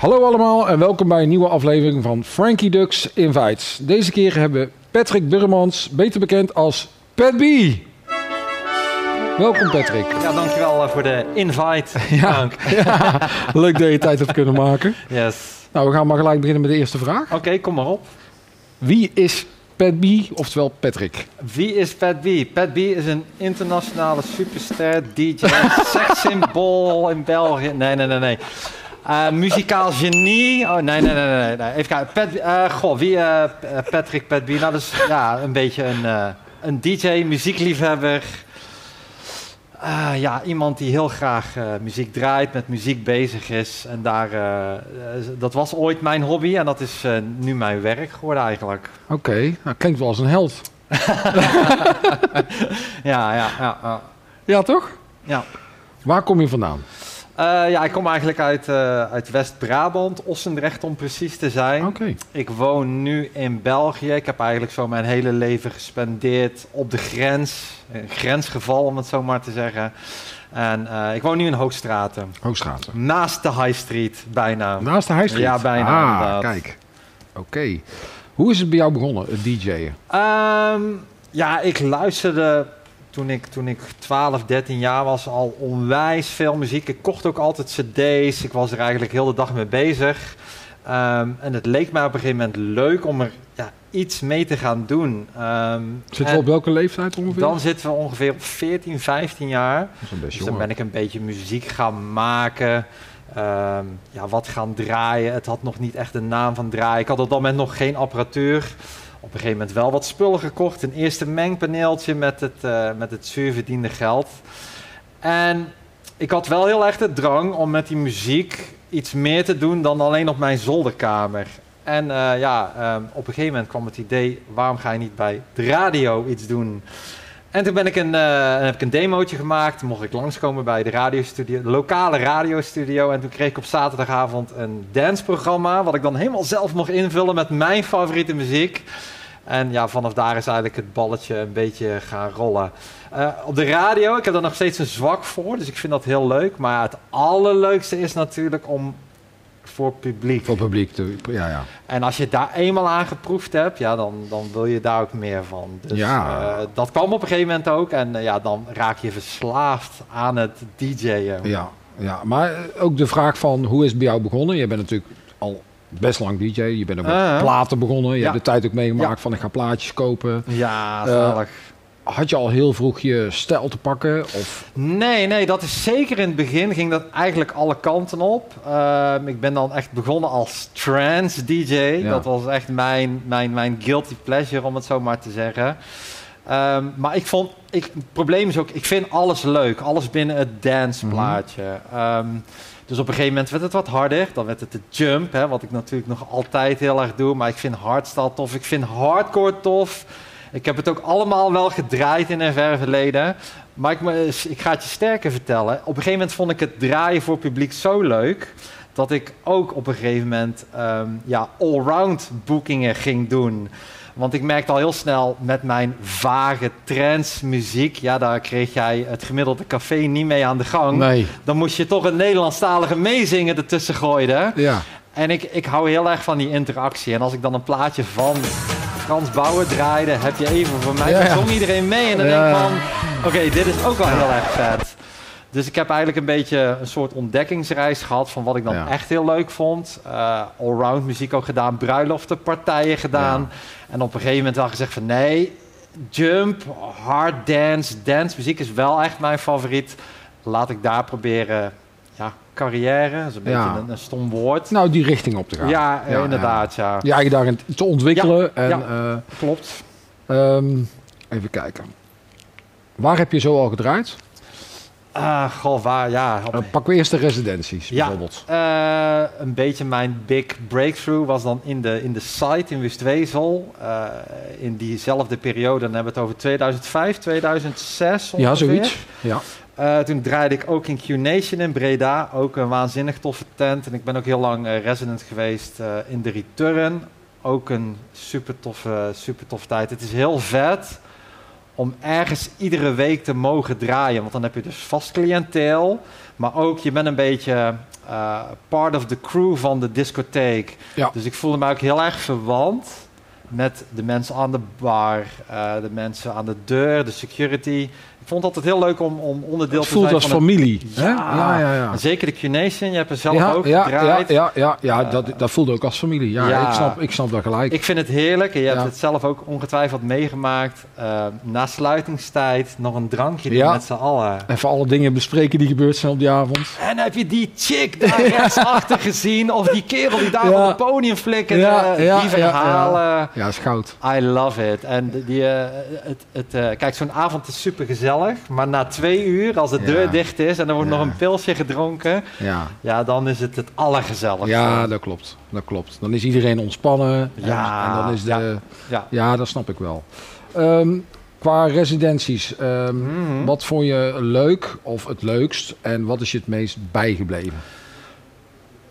Hallo allemaal en welkom bij een nieuwe aflevering van Frankie Ducks Invites. Deze keer hebben we Patrick Burmans, beter bekend als Pat B. Welkom Patrick. Ja, dankjewel eh, voor de invite. Ja. Dank. Ja, leuk dat je tijd hebt kunnen maken. Yes. Nou, we gaan maar gelijk beginnen met de eerste vraag. Oké, kom maar op. Wie is Pat B, oftewel Patrick? Wie is Pat B? Pat B is een internationale superster, DJ, sekssymbool in België. Nee, nee, nee, nee. Eh, muzikaal genie. Oh, nee, nee, nee, nee. nee. Even kijken. Pat, eh, goh, wie? eh, Patrick Pat B. Nou, dat is ja, een beetje een, een DJ, muziekliefhebber. Ja, iemand die heel graag muziek draait, met muziek bezig is. En daar, dat was ooit mijn hobby en dat is nu mijn werk geworden eigenlijk. Oké, nou, klinkt wel als een held. Ja, ja, ja. ja. Ja, toch? ja. Waar kom je vandaan? Eh, ja, ik kom eigenlijk uit, eh, uit West-Brabant, Ossendrecht om precies te zijn. Oké. Ik woon nu in België. Ik heb eigenlijk zo mijn hele leven gespendeerd op de grens. Een grensgeval, om het zo maar te zeggen. En eh, ik woon nu in Hoogstraten. Hoogstraten. Naast de High Street, bijna. Naast de High Street? Ja, bijna, Ah, inderdaad. kijk. Oké. Hoe is het bij jou begonnen, het DJ'en? Ehm, ja, ik luisterde toen ik, toen ik 12, 13 jaar was al onwijs veel muziek. Ik kocht ook altijd cd's. Ik was er eigenlijk heel de dag mee bezig. Ehm, en het leek mij op een gegeven moment leuk om er ja, iets mee te gaan doen. Ehm, Zitten en we op welke leeftijd ongeveer? Dan zitten we ongeveer op 14, 15 jaar. Dus dan ben ik een beetje muziek gaan maken. Ehm, ja, wat gaan draaien. Het had nog niet echt een naam van draaien. Ik had op dat moment nog geen apparatuur. Op een gegeven moment wel wat spullen gekocht. Een eerste mengpaneeltje met het, eh, met het zuurverdiende geld. En ik had wel heel erg de drang om met die muziek iets meer te doen dan alleen op mijn zolderkamer. En eh, ja, ehm, op een gegeven moment kwam het idee, waarom ga je niet bij de radio iets doen? En toen ben ik een, eh, heb ik een demootje gemaakt. Mocht ik langskomen bij de radiostudio, de lokale radiostudio. En toen kreeg ik op zaterdagavond een danceprogramma. Wat ik dan helemaal zelf mocht invullen met mijn favoriete muziek. En ja, vanaf daar is eigenlijk het balletje een beetje gaan rollen. Eh, op de radio, ik heb er nog steeds een zwak voor. Dus ik vind dat heel leuk. Maar het allerleukste is natuurlijk om voor publiek. Voor publiek. Te, ja, ja. En als je daar eenmaal aan geproefd hebt, ja, dan, dan wil je daar ook meer van. Dus Ja. eh, dat kwam op een gegeven moment ook. En eh, ja, dan raak je verslaafd aan het DJ'en. ja, ja. Maar ook de vraag van hoe is het bij jou begonnen? Je bent natuurlijk best lang DJ. Je bent ook met Uh-huh. platen begonnen. Je Ja. hebt de tijd ook meegemaakt Ja. van ik ga plaatjes kopen. Ja, Eh, zalig. Had je al heel vroeg je stijl te pakken? Of, Nee, nee, dat is zeker in het begin ging dat eigenlijk alle kanten op. Ehm, ik ben dan echt begonnen als trance DJ. Ja. Dat was echt mijn, mijn, mijn guilty pleasure, om het zo maar te zeggen. Ehm, maar ik vond, ik, het probleem is ook, ik vind alles leuk. Alles binnen het danceplaatje. Ehm, dus op een gegeven moment werd het wat harder. Dan werd het de jump, hè, wat ik natuurlijk nog altijd heel erg doe. Maar ik vind hardstyle tof, ik vind hardcore tof. Ik heb het ook allemaal wel gedraaid in een ver verleden. Maar ik, ik ga het je sterker vertellen. Op een gegeven moment vond ik het draaien voor publiek zo leuk. Dat ik ook op een gegeven moment ehm, ja, allround boekingen ging doen. Want ik merkte al heel snel met mijn vage trance muziek. Ja, daar kreeg jij het gemiddelde café niet mee aan de gang. nee. Dan moest je toch een Nederlandstalige meezingen ertussen gooien. Ja. En ik, ik hou heel erg van die interactie. En als ik dan een plaatje van Frans Bauer draaide, heb je even voor mij. Ja, Dan zong iedereen mee en dan Ja, denk ik van, oké, dit is ook wel heel erg vet. Dus ik heb eigenlijk een beetje een soort ontdekkingsreis gehad van wat ik dan Ja. echt heel leuk vond. Eh, allround muziek ook gedaan, bruiloften, partijen gedaan. En op een gegeven moment wel gezegd van nee, jump, hard dance, dance muziek is wel echt mijn favoriet. Laat ik daar proberen, ja, carrière, dat is een beetje een, een stom woord. Nou, die richting op te gaan. Ja, inderdaad, ja. Je eigen daarin te ontwikkelen. en, eh, Klopt. ehm, even kijken. Waar heb je zo al gedraaid? Ah, goh, waar, ja. op- Uh, pak we eerst de residenties Ja. bijvoorbeeld. Eh, een beetje mijn big breakthrough was dan in de, in de site in Wustwezel. Eh, in diezelfde periode, dan hebben we het over 2005, 2006 Ja, ongeveer. zoiets. Ja. Eh, toen draaide ik ook in Q-Nation in Breda. Ook een waanzinnig toffe tent. En ik ben ook heel lang eh, resident geweest eh, in de Return. Ook een super toffe, super toffe tijd. Het is heel vet om ergens iedere week te mogen draaien. Want dan heb je dus vast cliënteel. Maar ook, je bent een beetje eh, part of the crew van de discotheek. Ja. Dus ik voelde me ook heel erg verwant met de mensen aan de bar, eh, de mensen aan de deur, de security. Ik vond het altijd heel leuk om, om onderdeel Het te voelt zijn als van het- familie. hè? Ja. ja, ja. ja. Zeker de Q-Nation, je hebt er zelf ja, ook ja, ja, gedraaid. ja, ja, ja, dat, dat voelde ook als familie. Ja, Ja. Ik, snap, ik snap dat gelijk. Ik vind het heerlijk. En je hebt Ja. het zelf ook ongetwijfeld meegemaakt. Eh, na sluitingstijd nog een drankje Ja. met z'n allen. Even alle dingen bespreken die gebeurd zijn op die avond. En heb je die chick daar rechtsachter gezien? Of die kerel die daar Ja. op het podium flikkerde? Ja, ja, die ja, ja. verhalen. Ja, is goud. I love it. En die, eh, het, het, eh, kijk, zo'n avond is super gezellig. Maar na twee uur, als de deur dicht is en er wordt nog een pilsje gedronken. Ja. Ja, dan is het het allergezelligste. ja, dat klopt. Dat klopt. Dan is iedereen ontspannen. En- Ja, En, dan is de... ja. Ja, Ja. dat snap ik wel. Ehm, qua residenties, ehm, Mhm. wat vond je leuk of het leukst? En wat is je het meest bijgebleven?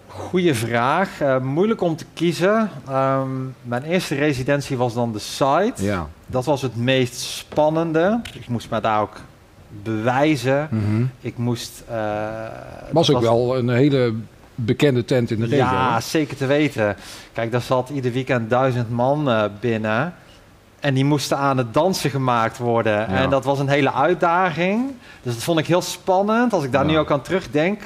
Goeie vraag. Eh, moeilijk om te kiezen. Ehm, mijn eerste residentie was dan de site. Ja. Dat was het meest spannende. Ik moest me daar ook bewijzen. Mhm. Ik moest... eh, Was ook wel een hele bekende tent in de regio. Ja, hè? zeker te weten. Kijk, daar zat ieder weekend duizend man eh, binnen. En die moesten aan het dansen gemaakt worden. En dat was een hele uitdaging. Dus dat vond ik heel spannend. Als ik daar Ja. nu ook aan terugdenk,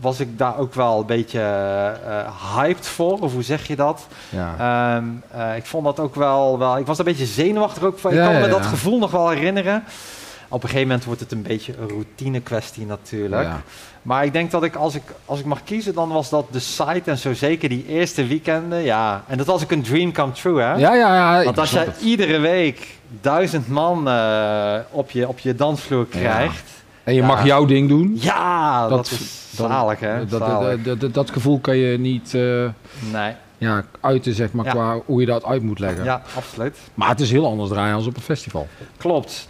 was ik daar ook wel een beetje eh, hyped voor. Of hoe zeg je dat? Ja. Ehm, eh, ik vond dat ook wel, wel... Ik was een beetje zenuwachtig ook van. Ik Ja, kan me dat gevoel nog wel herinneren. Op een gegeven moment wordt het een beetje een routine kwestie natuurlijk. Maar ik denk dat ik als, ik, als ik mag kiezen, dan was dat de site en zo zeker die eerste weekenden. Ja, en dat was ook een dream come true, hè? Ja, ja, ja. Want als je iedere week duizend man eh, op, je, op je dansvloer krijgt. En je Ja. mag jouw ding doen. Ja, dat, Dat- is zalig, hè? Dat, Zalig. dat, dat, gevoel kan je niet eh, nee, ja, uiten, zeg maar, Ja. qua hoe je dat uit moet leggen. ja, absoluut. Maar het is heel anders draaien als op een festival. Klopt.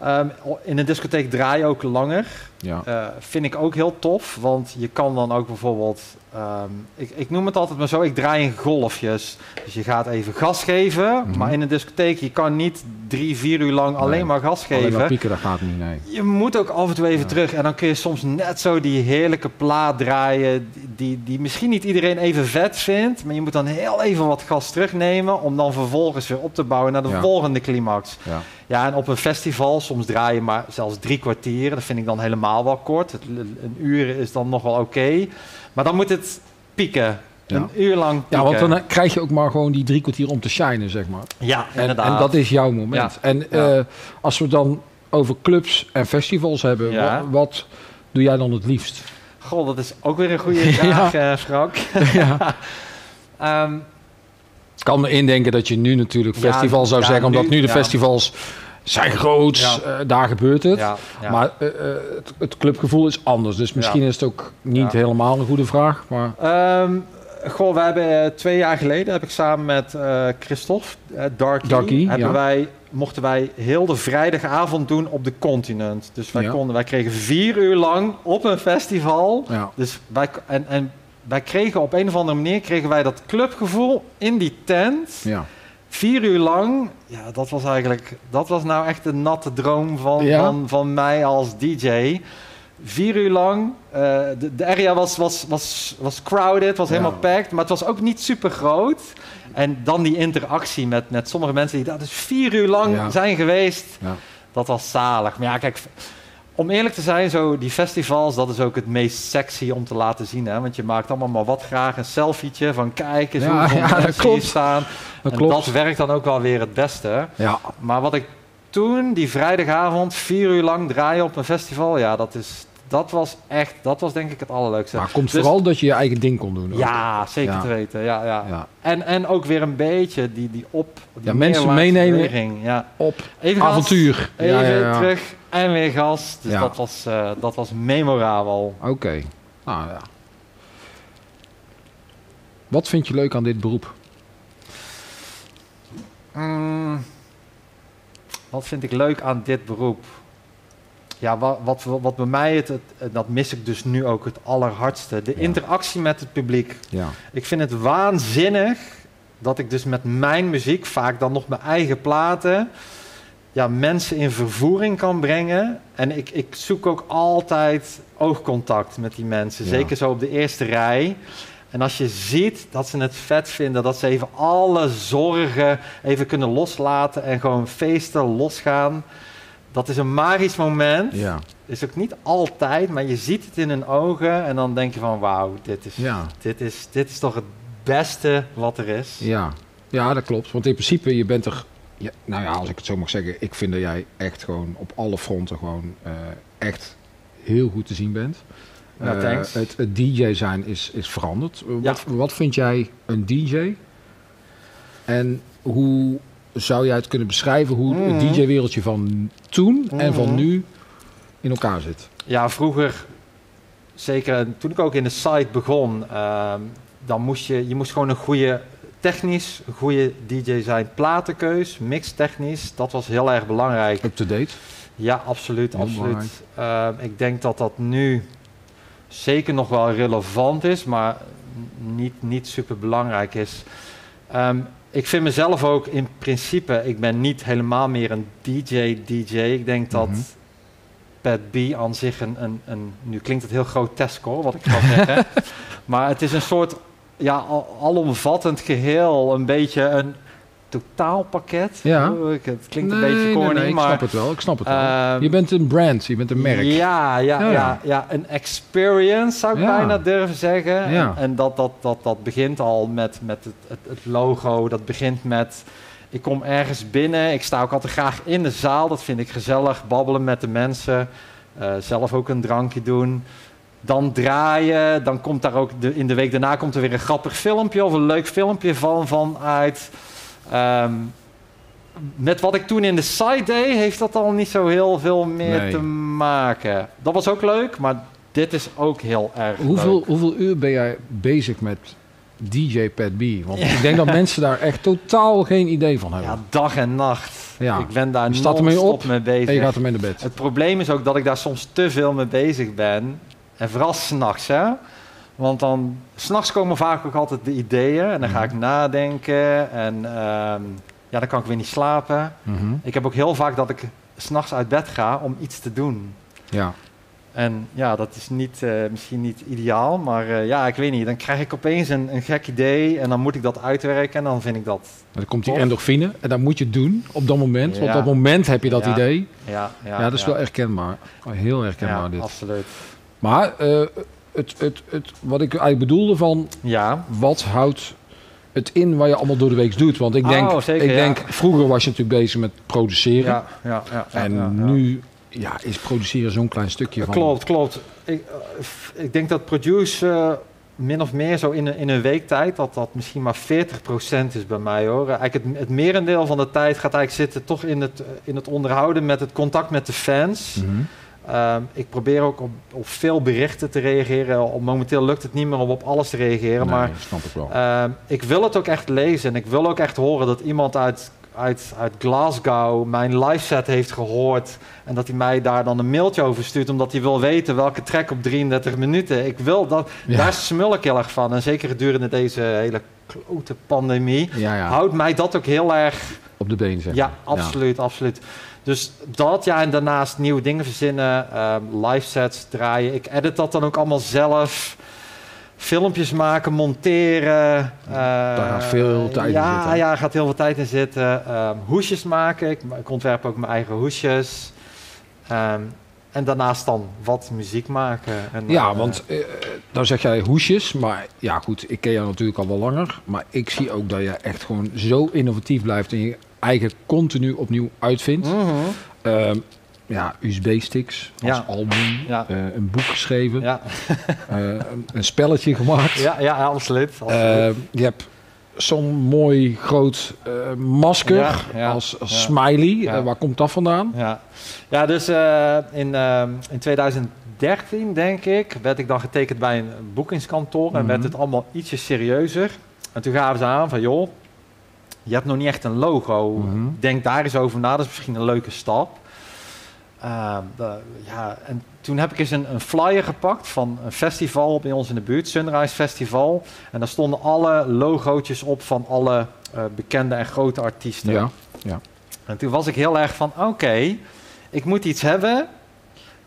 Ehm, in een discotheek draai je ook langer. Ja. Eh, vind ik ook heel tof, want je kan dan ook bijvoorbeeld, ehm, ik, ik noem het altijd maar zo, ik draai in golfjes. Dus je gaat even gas geven, Mhm. maar in een discotheek, je kan niet drie, vier uur lang alleen Nee. maar gas Alleen maar geven. pieken, dat gaat niet, nee. Je moet ook af en toe even Ja. terug en dan kun je soms net zo die heerlijke plaat draaien, die, die, misschien niet iedereen even vet vindt, maar je moet dan heel even wat gas terugnemen om dan vervolgens weer op te bouwen naar de Ja. volgende climax. Ja. Ja, en op een festival, soms draai je maar zelfs drie kwartier. Dat vind ik dan helemaal wel kort. Het, een uur is dan nog wel oké. Maar dan moet het pieken. Ja. Een uur lang ja, pieken. want dan krijg je ook maar gewoon die drie kwartier om te shinen, zeg maar. Ja, En, inderdaad. en dat is jouw moment. Ja. En Ja. eh, als we het dan over clubs en festivals hebben, Ja. wa- wat, doe jij dan het liefst? Goh, dat is ook weer een goede vraag, eh, Frank. ja. Ehm, Ik kan me indenken dat je nu natuurlijk Ja, festival zou ja, zeggen, omdat nu- de ja. festivals zijn groot, Ja. eh, daar gebeurt het. ja, ja. Maar eh, eh, het, het clubgevoel is anders. Dus misschien is het ook niet Ja. helemaal een goede vraag. Maar Ehm, goh, we hebben twee jaar geleden, heb ik samen met eh Christophe, eh Darky, Darky, hebben ja. wij, mochten wij heel de vrijdagavond doen op de continent. Dus wij, Ja. konden, wij kregen vier uur lang op een festival ja, Dus wij, en, en wij kregen op een of andere manier kregen wij dat clubgevoel in die tent. ja. Vier uur lang. Ja, dat was eigenlijk. Dat was nou echt een natte droom van, Ja. van, van mij als DJ. Vier uur lang. eh, de, de area was, was, was, was crowded, was Ja. helemaal packed. Maar het was ook niet super groot. En dan die interactie met, met sommige mensen die daar dus vier uur lang Ja. zijn geweest. Ja. Dat was zalig. Maar ja, kijk, om eerlijk te zijn, zo die festivals, dat is ook het meest sexy om te laten zien. Hè? Want je maakt allemaal maar wat graag een selfietje van kijken, Ja, hoeveel ja, dat mensen klopt. hier staan. Dat en klopt. dat werkt dan ook wel weer het beste. ja. Maar wat ik toen, die vrijdagavond, vier uur lang draaien op een festival, ja, dat, is, dat was echt, dat was denk ik het allerleukste. Maar het komt Dus- vooral dat je je eigen ding kon doen. ook. Ja, zeker Ja. te weten. Ja, ja. Ja. En, en ook weer een beetje die, die op. Die Ja, mensen meenemen. Ja. Op Even avontuur. Even Ja, ja, ja. terug en weer gas. Dus Ja. dat, was, eh, dat was memorabel. Oké. Nou ja. Wat vind je leuk aan dit beroep? Mm, wat vind ik leuk aan dit beroep? Ja, wat, wat, wat bij mij, het, het, dat mis ik dus nu ook het allerhardste. De Ja. interactie met het publiek. Ja. Ik vind het waanzinnig dat ik dus met mijn muziek, vaak dan nog mijn eigen platen, ja, mensen in vervoering kan brengen. En ik, ik zoek ook altijd oogcontact met die mensen. Ja. Zeker zo op de eerste rij. En als je ziet dat ze het vet vinden, dat ze even alle zorgen even kunnen loslaten en gewoon feesten, losgaan. Dat is een magisch moment. Ja, Is ook niet altijd, maar je ziet het in hun ogen en dan denk je van wauw, dit is, ja, dit is, dit is toch het beste wat er is. ja. Ja, dat klopt. Want in principe, je bent er... Ja, nou ja, als ik het zo mag zeggen, ik vind dat jij echt gewoon op alle fronten gewoon eh, echt heel goed te zien bent. Ja, Eh, het, het DJ zijn is, is veranderd. Eh, Ja. Wat, wat vind jij een DJ? En hoe zou jij het kunnen beschrijven hoe Mhm. het DJ-wereldje van toen en van Mhm. nu in elkaar zit? Ja, vroeger, zeker toen ik ook in de site begon, ehm, dan moest je, je moest gewoon een goede, technisch goede DJ zijn. Platenkeus, mixtechnisch, dat was heel erg belangrijk. Up-to-date? Ja, absoluut, Heel absoluut. Ehm, ik denk dat dat nu zeker nog wel relevant is, maar niet, niet super belangrijk is. Ehm, ik vind mezelf ook in principe, ik ben niet helemaal meer een DJ-DJ. Ik denk dat Mhm. Pat B aan zich een, een, een, nu klinkt het heel grotesk hoor, wat ik ga zeggen, maar het is een soort ja, al- alomvattend geheel, een beetje een totaalpakket. Ja. Ik- Het klinkt een beetje corny, nee, ik maar snap het wel. Ik snap het wel. Ehm, je bent een brand, je bent een merk. ja, ja, Ja. ja. ja, een experience zou ik Ja. bijna durven zeggen. Ja. En, en dat, dat, dat, dat begint al met, met het, het, het logo. Dat begint met, ik kom ergens binnen. Ik sta ook altijd graag in de zaal. Dat vind ik gezellig. Babbelen met de mensen. Eh, zelf ook een drankje doen. Dan draaien. Dan komt daar ook de, in de week daarna komt er weer een grappig filmpje of een leuk filmpje van, van uit. Ehm, met wat ik toen in de site deed, heeft dat al niet zo heel veel meer Nee. te maken. Dat was ook leuk, maar dit is ook heel erg Hoeveel, leuk. hoeveel uur ben jij bezig met DJ Pat B? Want ik denk dat mensen daar echt totaal geen idee van hebben. Ja, dag en nacht. Ja. Ik ben daar non-stop op mee bezig. en je gaat ermee naar bed. Het probleem is ook dat ik daar soms te veel mee bezig ben. En vooral s'nachts, hè. Want dan, s'nachts komen vaak ook altijd de ideeën. En dan ga ik Mhm. nadenken. En ehm, ja, dan kan ik weer niet slapen. Mhm. Ik heb ook heel vaak dat ik s'nachts uit bed ga om iets te doen. Ja. En ja, dat is niet, eh, misschien niet ideaal, maar eh, ja, ik weet niet. Dan krijg ik opeens een, een gek idee en dan moet ik dat uitwerken en dan vind ik dat, Dan komt die Tof. endorfine en dat moet je doen op dat moment. Want Ja. op dat moment heb je dat Ja. idee. ja... Ja, dat is wel herkenbaar. Heel herkenbaar ja, dit. absoluut. Maar eh, het, het, het, wat ik eigenlijk bedoelde van... Ja, Wat houdt het in wat je allemaal door de week doet? Want ik denk, Oh, zeker, ik ja. denk vroeger was je natuurlijk bezig met produceren. ja, ja, ja. en nu ja, is produceren zo'n klein stukje van... Klopt, klopt. Ik, eh, ik denk dat produce eh, min of meer zo in een, in een week tijd, dat dat misschien maar 40% is bij mij hoor. Eigenlijk het, het merendeel van de tijd gaat eigenlijk zitten toch in het, in het onderhouden met het contact met de fans. Mhm. Ehm, ik probeer ook op, op veel berichten te reageren. Op, momenteel lukt het niet meer om op alles te reageren. Nee, maar snap ik wel. ehm, ik wil het ook echt lezen. En ik wil ook echt horen dat iemand uit, uit, uit Glasgow mijn live set heeft gehoord. En dat hij mij daar dan een mailtje over stuurt. Omdat hij wil weten welke track op 33 minuten. Ik wil dat. Ja. Daar smul ik heel erg van. En zeker gedurende deze hele klote pandemie. ja, ja, Houdt mij dat ook heel erg op de been zeg ja, absoluut, absoluut. Dus dat, ja, en daarnaast nieuwe dingen verzinnen, ehm, live sets draaien. Ik edit dat dan ook allemaal zelf. Filmpjes maken, monteren. Daar gaat veel tijd in zitten? Ja, daar gaat heel veel tijd in zitten. Ehm, hoesjes maken. Ik, ik ontwerp ook mijn eigen hoesjes. Ehm, en daarnaast dan wat muziek maken. En, Ja, eh, want eh, dan zeg jij hoesjes, maar ja goed, ik ken jou natuurlijk al wel langer. Maar ik zie ook dat je echt gewoon zo innovatief blijft en je eigen continu opnieuw uitvindt. mhm, Ehm, ja, USB-sticks als Ja. album, Ja. eh, een boek geschreven, ja. eh, een, een spelletje gemaakt. Ja, ja, absoluut. absoluut. Eh, je hebt zo'n mooi groot eh, masker als, als smiley. Eh, waar komt dat vandaan? Ja, ja dus eh, in, in 2013, denk ik, werd ik dan getekend bij een boekingskantoor en Mhm. werd het allemaal ietsje serieuzer. En toen gaven ze aan van, joh, je hebt nog niet echt een logo. Mhm. Denk daar eens over na, dat is misschien een leuke stap. Ehm, de- ja, en toen heb ik eens een, een flyer gepakt van een festival bij ons in de buurt, Sunrise Festival. En daar stonden alle logootjes op van alle eh, bekende en grote artiesten. Ja, ja. En toen was ik heel erg van, oké, ik moet iets hebben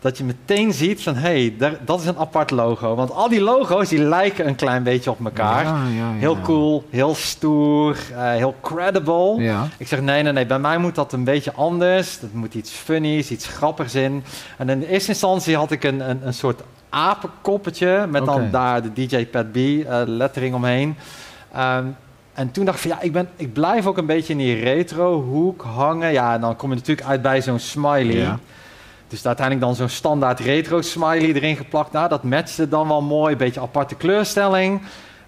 dat je meteen ziet van, hé, hey, dat is een apart logo. Want al die logo's, die lijken een klein beetje op elkaar. Ja, ja, ja. Heel cool, heel stoer, eh, heel credible. Ik zeg, nee, nee, nee, bij mij moet dat een beetje anders. Dat moet iets funnies, iets grappigs in. En in de eerste instantie had ik een, een, een soort apenkoppetje... met dan daar de DJ Pat B eh, lettering omheen. Ehm, en toen dacht ik van, ja, ik, ben, ik blijf ook een beetje in die retro-hoek hangen. Ja, en dan kom je natuurlijk uit bij zo'n smiley. Dus uiteindelijk dan zo'n standaard retro-smiley erin geplakt. Nou, dat matchte dan wel mooi, een beetje aparte kleurstelling...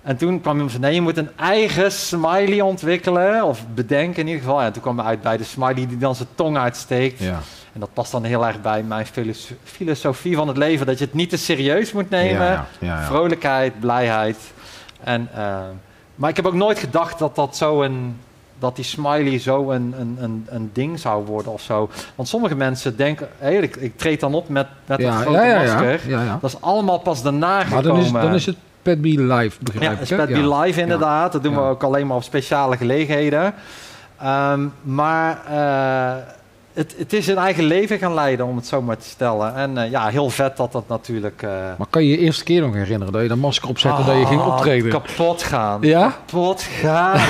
En toen kwam iemand van, nee, je moet een eigen smiley ontwikkelen, of bedenken in ieder geval. En toen kwam we uit bij de smiley die dan zijn tong uitsteekt. Ja. En dat past dan heel erg bij mijn filos- filosofie van het leven, dat je het niet te serieus moet nemen. Ja, ja, ja, ja. Vrolijkheid, blijheid. En, eh, maar ik heb ook nooit gedacht dat dat zo een... Dat die smiley zo een, een, een, een ding zou worden of zo. Want sommige mensen denken, hé, ik, ik treed dan op met, met Ja, grote ja, ja, masker. ja, ja, ja. Dat is allemaal pas daarna Maar gekomen. dan is, dan is het Pet B live, begrijp Ja, ik. hè? Pet Be Ja. Live inderdaad. Dat doen we Ja. ook alleen maar op speciale gelegenheden. Ehm, maar eh, het, het is een eigen leven gaan leiden, om het zo maar te stellen. En eh, ja, heel vet dat dat natuurlijk... eh, Maar kan je je eerste keer nog herinneren dat je dat masker opzette en dat je ging ah, optreden? Kapot gaan. Ja? Kapot gaan.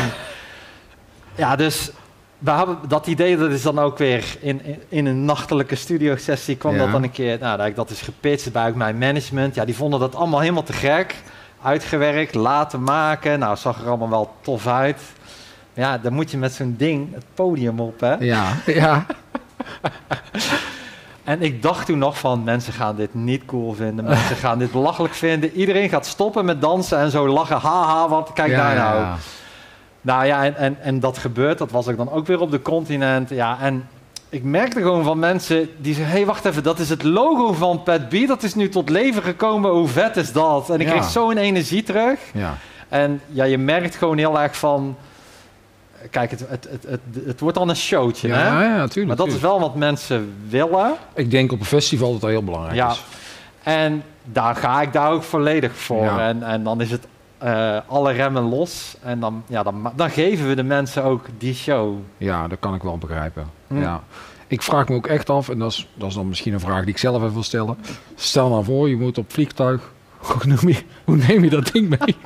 Ja, dus... We hebben dat idee, dat is dan ook weer in, in, in een nachtelijke studiosessie kwam Ja. dat dan een keer, nou, dat ik dat is gepitcht bij ook mijn management. Ja, die vonden dat allemaal helemaal te gek. Uitgewerkt, laten maken. Nou, zag er allemaal wel tof uit. Ja, dan moet je met zo'n ding het podium op, hè. Ja, ja. En ik dacht toen nog van, mensen gaan dit niet cool vinden. Mensen gaan dit belachelijk vinden. Iedereen gaat stoppen met dansen en zo lachen. Haha, wat kijk ja, daar nou. ja. Nou ja, en, en, en dat gebeurt. Dat was ik dan ook weer op de continent. Ja, en ik merkte gewoon van mensen die zeggen... hé, hey, wacht even, dat is het logo van Pat B. Dat is nu tot leven gekomen. Hoe vet is dat? En ik Ja. kreeg zo'n energie terug. ja. En ja, je merkt gewoon heel erg van... Kijk, het, het, het, het, het wordt dan een showtje, hè? Ja, ja, natuurlijk. Maar dat is wel wat mensen willen. Ik denk op een festival dat dat heel belangrijk Ja. is. En daar ga ik daar ook volledig voor. Ja. En, en dan is het eh, alle remmen los. En dan, ja, dan, dan geven we de mensen ook die show. Ja, dat kan ik wel begrijpen. Hm. Ja. Ik vraag me ook echt af, en dat is, dat is dan misschien een vraag die ik zelf even wil stellen. Stel nou voor, je moet op vliegtuig. Hoe, noem je, hoe neem je dat ding mee?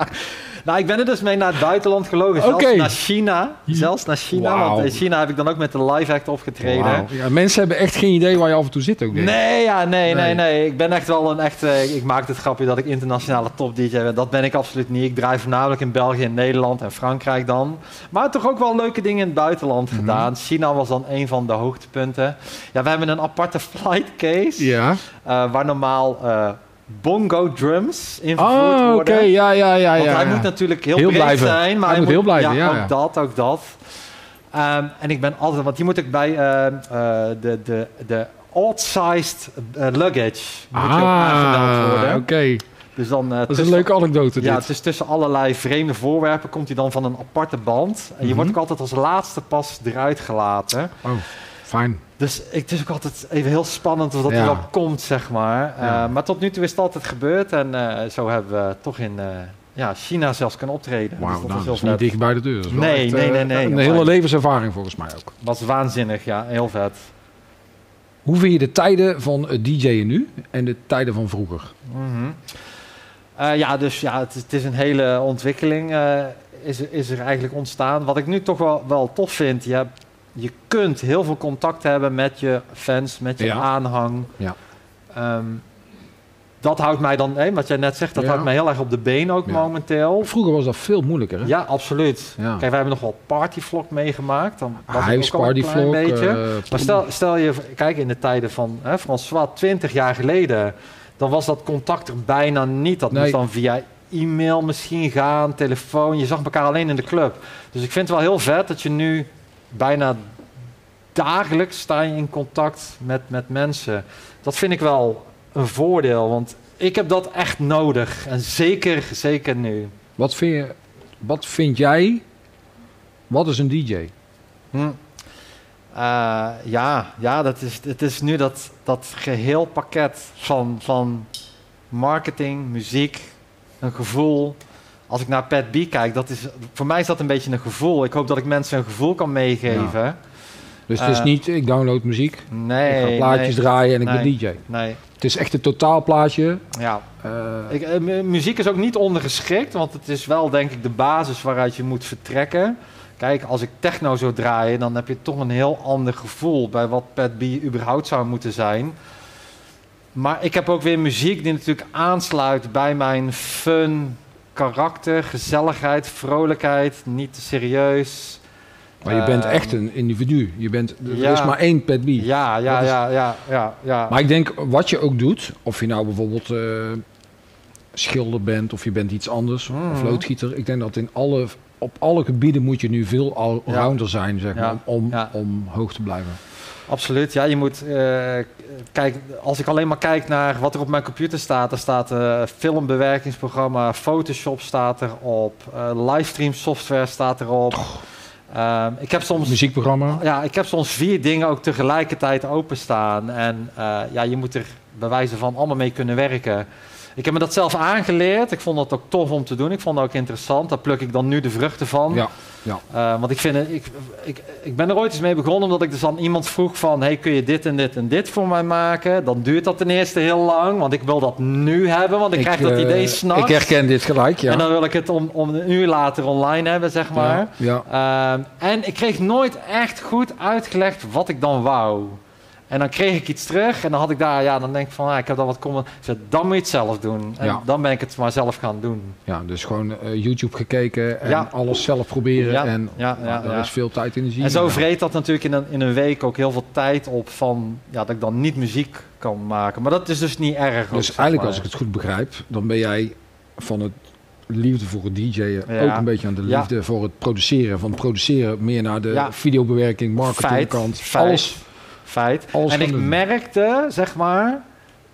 Nou, ik ben er dus mee naar het buitenland gelogen. Zelfs naar China. Zelfs naar China. Want in China heb ik dan ook met de live act opgetreden. Ja, mensen hebben echt geen idee waar je af en toe zit ook. denk. Nee, ja, nee, nee, Nee. nee. Ik ben echt wel een echte... Ik maak het grapje dat ik internationale top-dj ben. Dat ben ik absoluut niet. Ik draai voornamelijk in België, en Nederland en Frankrijk dan. Maar toch ook wel leuke dingen in het buitenland Mhm. gedaan. China was dan een van de hoogtepunten. Ja, we hebben een aparte flight case. Ja. eh, waar normaal eh, bongo drums in vervoerd Oh, oké. worden. Ja, ja, ja. Want ja, hij ja. moet natuurlijk heel, Heel breed blijven. zijn. Maar Hij moet heel blijven, ja, ook ja. dat, ook dat. Ehm, en ik ben altijd... Want die moet ik bij ehm, eh, de, de, de odd-sized eh, luggage moet ook Ah, worden. oké. Dus dan... eh, Dat is een leuke anekdote Ja, dit. het is tussen allerlei vreemde voorwerpen komt hij dan van een aparte band. En je wordt Mhm. ook altijd als laatste pas eruit gelaten. Oh, fijn. Dus ik, het is ook altijd even heel spannend of dat Ja. hij wel komt, zeg maar. Ja. Eh, maar tot nu toe is het altijd gebeurd. En eh, zo hebben we toch in eh, ja, China zelfs kunnen optreden. Wauw, Dus dat nou, dat is niet dicht bij de deur. Dat is Nee, echt, nee, nee, nee. Een hele levenservaring volgens mij ook. was waanzinnig, ja. Heel vet. Hoe vind je de tijden van DJ'en nu en de tijden van vroeger? Mhm. Ja, dus ja, het, is- het is een hele ontwikkeling is, er- is er eigenlijk ontstaan. Wat ik nu toch wel, wel tof vind, je, hebt- je kunt heel veel contact hebben met je fans, met je Ja. aanhang. Ja. Ehm, dat houdt mij dan, hè, wat jij net zegt, dat Ja. houdt mij heel erg op de been ook Ja. momenteel. Vroeger was dat veel moeilijker. Hè? Ja, absoluut. Ja. Kijk, wij hebben nog wel partyvlog meegemaakt. Dan was Hives, ook al een klein beetje. eh, Maar stel, stel je, kijk in de tijden van hè, François, 20 jaar geleden, dan was dat contact er bijna niet. Dat Nee. moest dan via e-mail misschien gaan, telefoon. Je zag elkaar alleen in de club. Dus ik vind het wel heel vet dat je nu bijna dagelijks sta je in contact met, met mensen. Dat vind ik wel een voordeel, want ik heb dat echt nodig. En zeker, zeker nu. wat, vind je, wat vind jij? Wat is een DJ? Hm. Eh, ja, ja dat is, het is nu dat, dat geheel pakket van, van marketing, muziek, een gevoel. Als ik naar Pat B kijk, dat is, voor mij is dat een beetje een gevoel. Ik hoop dat ik mensen een gevoel kan meegeven. Dus het is Eh, niet, ik download muziek, Nee. ik ga plaatjes nee, draaien en ik nee. ben DJ. Nee, Het is echt een totaalplaatje. ja. eh Ik, eh, mu- muziek is ook niet ondergeschikt, want het is wel denk ik de basis waaruit je moet vertrekken. Kijk, als ik techno zou draaien, dan heb je toch een heel ander gevoel bij wat Pat B überhaupt zou moeten zijn. Maar ik heb ook weer muziek die natuurlijk aansluit bij mijn fun karakter, gezelligheid, vrolijkheid, niet te serieus. maar je bent Ehm, echt een individu. Je bent, er ja. is maar één Pet B. Ja, ja, is- ja, ja, ja, ja. Maar ik denk, wat je ook doet, of je nou bijvoorbeeld eh, schilder bent of je bent iets anders, Mhm. of loodgieter. Ik denk dat in alle, op alle gebieden moet je nu veel allrounder zijn, zeg maar, om, om hoog te blijven. Absoluut, ja. Je moet, eh, kijk, als ik alleen maar kijk naar wat er op mijn computer staat, er staat eh filmbewerkingsprogramma, Photoshop staat erop, eh livestream software staat erop. Ehm, ik heb soms, Muziekprogramma. ja, ik heb soms vier dingen ook tegelijkertijd openstaan en ja, je moet er bij wijze van allemaal mee kunnen werken. Ik heb me dat zelf aangeleerd. Ik vond dat ook tof om te doen. Ik vond het ook interessant. Daar pluk ik dan nu de vruchten van. Ja, ja. Uh, want ik, vind ik, ik, ik ben er ooit eens mee begonnen omdat ik dus aan iemand vroeg van... hey, kun je dit en dit en dit voor mij maken? Dan duurt dat ten eerste heel lang, want ik wil dat nu hebben. Want ik, krijg dat eh, idee s'nachts. Ik herken dit gelijk, ja. En dan wil ik het om, om een uur later online hebben, zeg maar. Ja, ja. Um, en ik kreeg nooit echt goed uitgelegd wat ik dan wou. En dan kreeg ik iets terug en dan had ik daar, ja, dan denk ik van, ah, ik heb dat wat komen. Zei, dan moet je het zelf doen. En Ja. dan ben ik het maar zelf gaan doen. ja, dus gewoon eh, YouTube gekeken en Ja. alles zelf proberen. Ja, en ja, nou, ja, daar is veel tijd in de zin. En zo vreet dat natuurlijk in een, in een week ook heel veel tijd op van, ja, dat ik dan niet muziek kan maken. Maar dat is dus niet erg. Dus zeg eigenlijk, maar. als ik het goed begrijp, dan ben jij van het liefde voor het DJ'en Ja. ook een beetje aan de Ja. liefde voor het produceren. Van produceren meer naar de Ja. videobewerking, marketingkant. Alles. Feit. Alles en ik doen. merkte, zeg maar,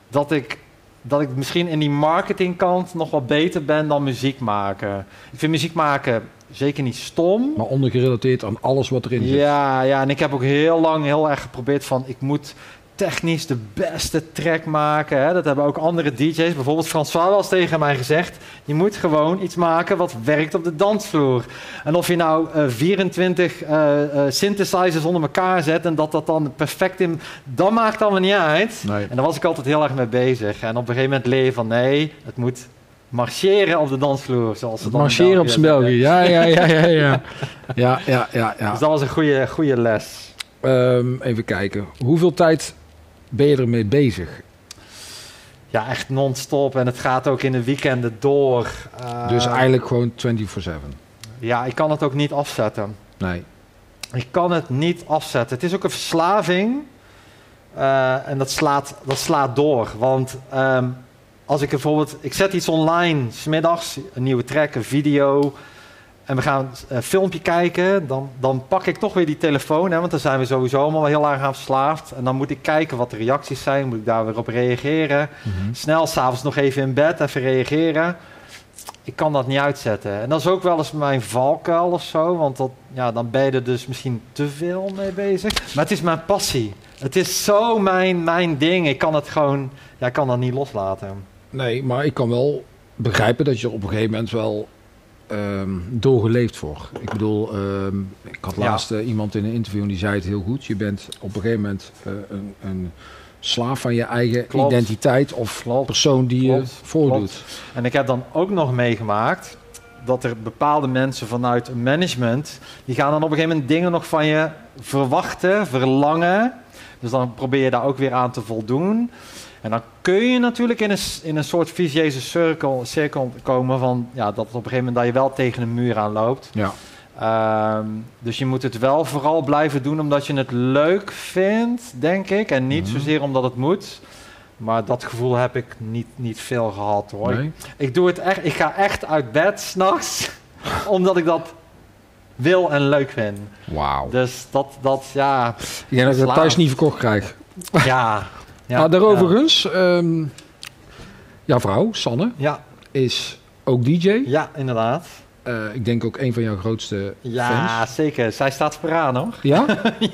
dat ik, dat ik misschien in die marketingkant nog wat beter ben dan muziek maken. Ik vind muziek maken zeker niet stom. Maar ondergerelateerd aan alles wat erin zit. Ja, ja, en ik heb ook heel lang heel erg geprobeerd van ik moet technisch de beste track maken. Hè. Dat hebben ook andere DJ's. Bijvoorbeeld François wel eens tegen mij gezegd. Je moet gewoon iets maken wat werkt op de dansvloer. En of je nou eh, 24 eh, eh, synthesizers onder elkaar zet en dat dat dan perfect in... Dat maakt allemaal niet uit. Nee. En daar was ik altijd heel erg mee bezig. En op een gegeven moment leer je van nee, het moet marcheren op de dansvloer. Zoals ze dan Marcheren op zijn België. Ja, ja, ja, ja, ja. Ja, ja, ja, ja. Dus dat was een goede, goede les. Ehm, even kijken. Hoeveel tijd ben je ermee bezig? Ja, echt non-stop. En het gaat ook in de weekenden door. Eh, Dus eigenlijk gewoon 24-7. Ja, ik kan het ook niet afzetten. Nee. Ik kan het niet afzetten. Het is ook een verslaving. Eh, en dat slaat, dat slaat door. Want ehm, als ik bijvoorbeeld... Ik zet iets online, smiddags, een nieuwe track, een video... En we gaan een filmpje kijken, dan, dan pak ik toch weer die telefoon, hè, want dan zijn we sowieso allemaal heel erg aan verslaafd. En dan moet ik kijken wat de reacties zijn, moet ik daar weer op reageren. Mhm. Snel s'avonds nog even in bed, even reageren. Ik kan dat niet uitzetten. En dat is ook wel eens mijn valkuil of zo. Want dat, ja, dan ben je er dus misschien te veel mee bezig. Maar het is mijn passie. Het is zo mijn, mijn ding. Ik kan het gewoon... Ja, ik kan dat niet loslaten. Nee, maar ik kan wel begrijpen dat je op een gegeven moment wel ehm, doorgeleefd voor. Ik bedoel, ehm, ik had laatst eh, iemand in een interview en die zei het heel goed. Je bent op een gegeven moment eh, een, een slaaf van je eigen Klopt. identiteit of Klopt. persoon die je voordoet. En ik heb dan ook nog meegemaakt... dat er bepaalde mensen vanuit management... die gaan dan op een gegeven moment dingen nog van je verwachten, verlangen... Dus dan probeer je daar ook weer aan te voldoen. En dan kun je natuurlijk in een, in een soort vicieuze cirkel, cirkel komen van ja, dat op een gegeven moment dat je wel tegen een muur aan loopt. Ja. Ehm, dus je moet het wel vooral blijven doen omdat je het leuk vindt, denk ik. En niet Mhm. zozeer omdat het moet. Maar dat gevoel heb ik niet, niet veel gehad hoor. Nee? Ik doe het echt, ik ga echt uit bed s'nachts, omdat ik dat wil en leuk vind. Wauw. Dus dat, dat ja, Ik denk dat ik thuis niet verkocht krijg. ja. ja maar daaroverigens, ehm jouw vrouw, Sanne, Ja, is ook DJ. ja, inderdaad. Eh, ik denk ook een van jouw grootste Ja, fans. zeker. Zij staat vooraan hoor. Ja?